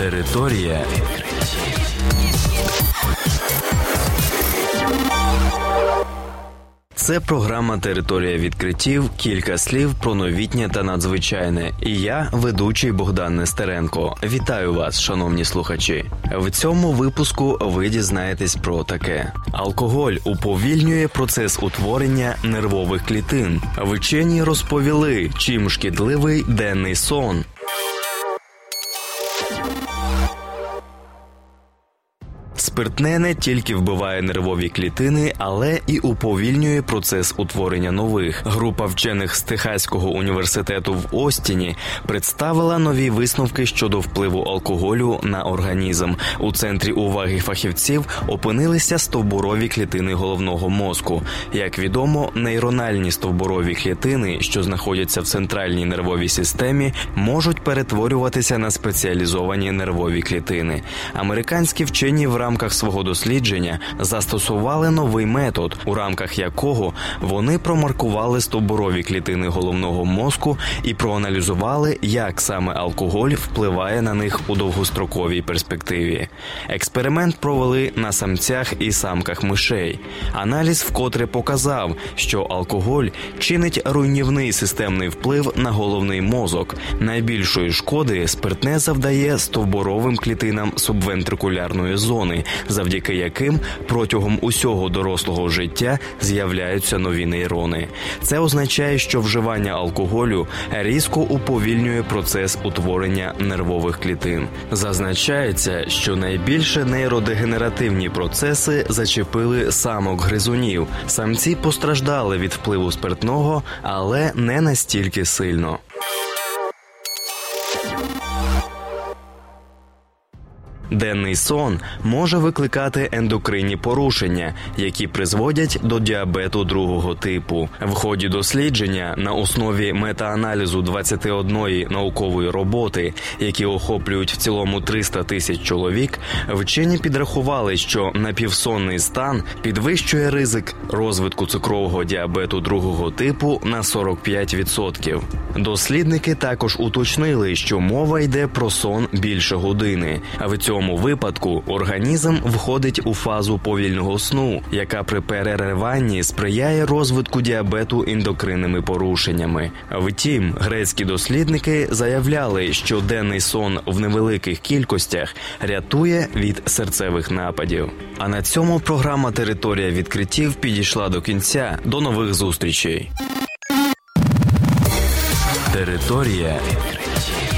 Територія відкриттів. Це програма Територія відкриттів. Кілька слів про новітнє та надзвичайне. І я, ведучий Богдан Нестеренко. Вітаю вас, шановні слухачі. В цьому випуску ви дізнаєтесь про таке: алкоголь уповільнює процес утворення нервових клітин. Вчені розповіли, чим шкідливий денний сон. Спиртне не тільки вбиває нервові клітини, але і уповільнює процес утворення нових. Група вчених з Техаського університету в Остіні представила нові висновки щодо впливу алкоголю на організм. У центрі уваги фахівців опинилися стовбурові клітини головного мозку. Як відомо, нейрональні стовбурові клітини, що знаходяться в центральній нервовій системі, можуть перетворюватися на спеціалізовані нервові клітини. Американські вчені в рамках рамках свого дослідження застосували новий метод, у рамках якого вони промаркували стовбурові клітини головного мозку і проаналізували, як саме алкоголь впливає на них у довгостроковій перспективі. Експеримент провели на самцях і самках мишей. Аналіз вкотре показав, що алкоголь чинить руйнівний системний вплив на головний мозок. Найбільшої шкоди спиртне завдає стовбуровим клітинам субвентрикулярної зони, завдяки яким протягом усього дорослого життя з'являються нові нейрони. Це означає, що вживання алкоголю різко уповільнює процес утворення нервових клітин. Зазначається, що найбільше нейродегенеративні процеси зачепили самок гризунів. Самці постраждали від впливу спиртного, але не настільки сильно. Денний сон може викликати ендокринні порушення, які призводять до діабету другого типу. В ході дослідження на основі метааналізу 21 наукової роботи, які охоплюють в цілому 300 тисяч чоловік, вчені підрахували, що напівсонний стан підвищує ризик розвитку цукрового діабету другого типу на 45%. Дослідники також уточнили, що мова йде про сон більше години. А в цьому цьому випадку організм входить у фазу повільного сну, яка при перериванні сприяє розвитку діабету ендокринними порушеннями. Втім, грецькі дослідники заявляли, що денний сон в невеликих кількостях рятує від серцевих нападів. А на цьому програма Територія відкриттів підійшла до кінця. До нових зустрічей. Територія відкриттів.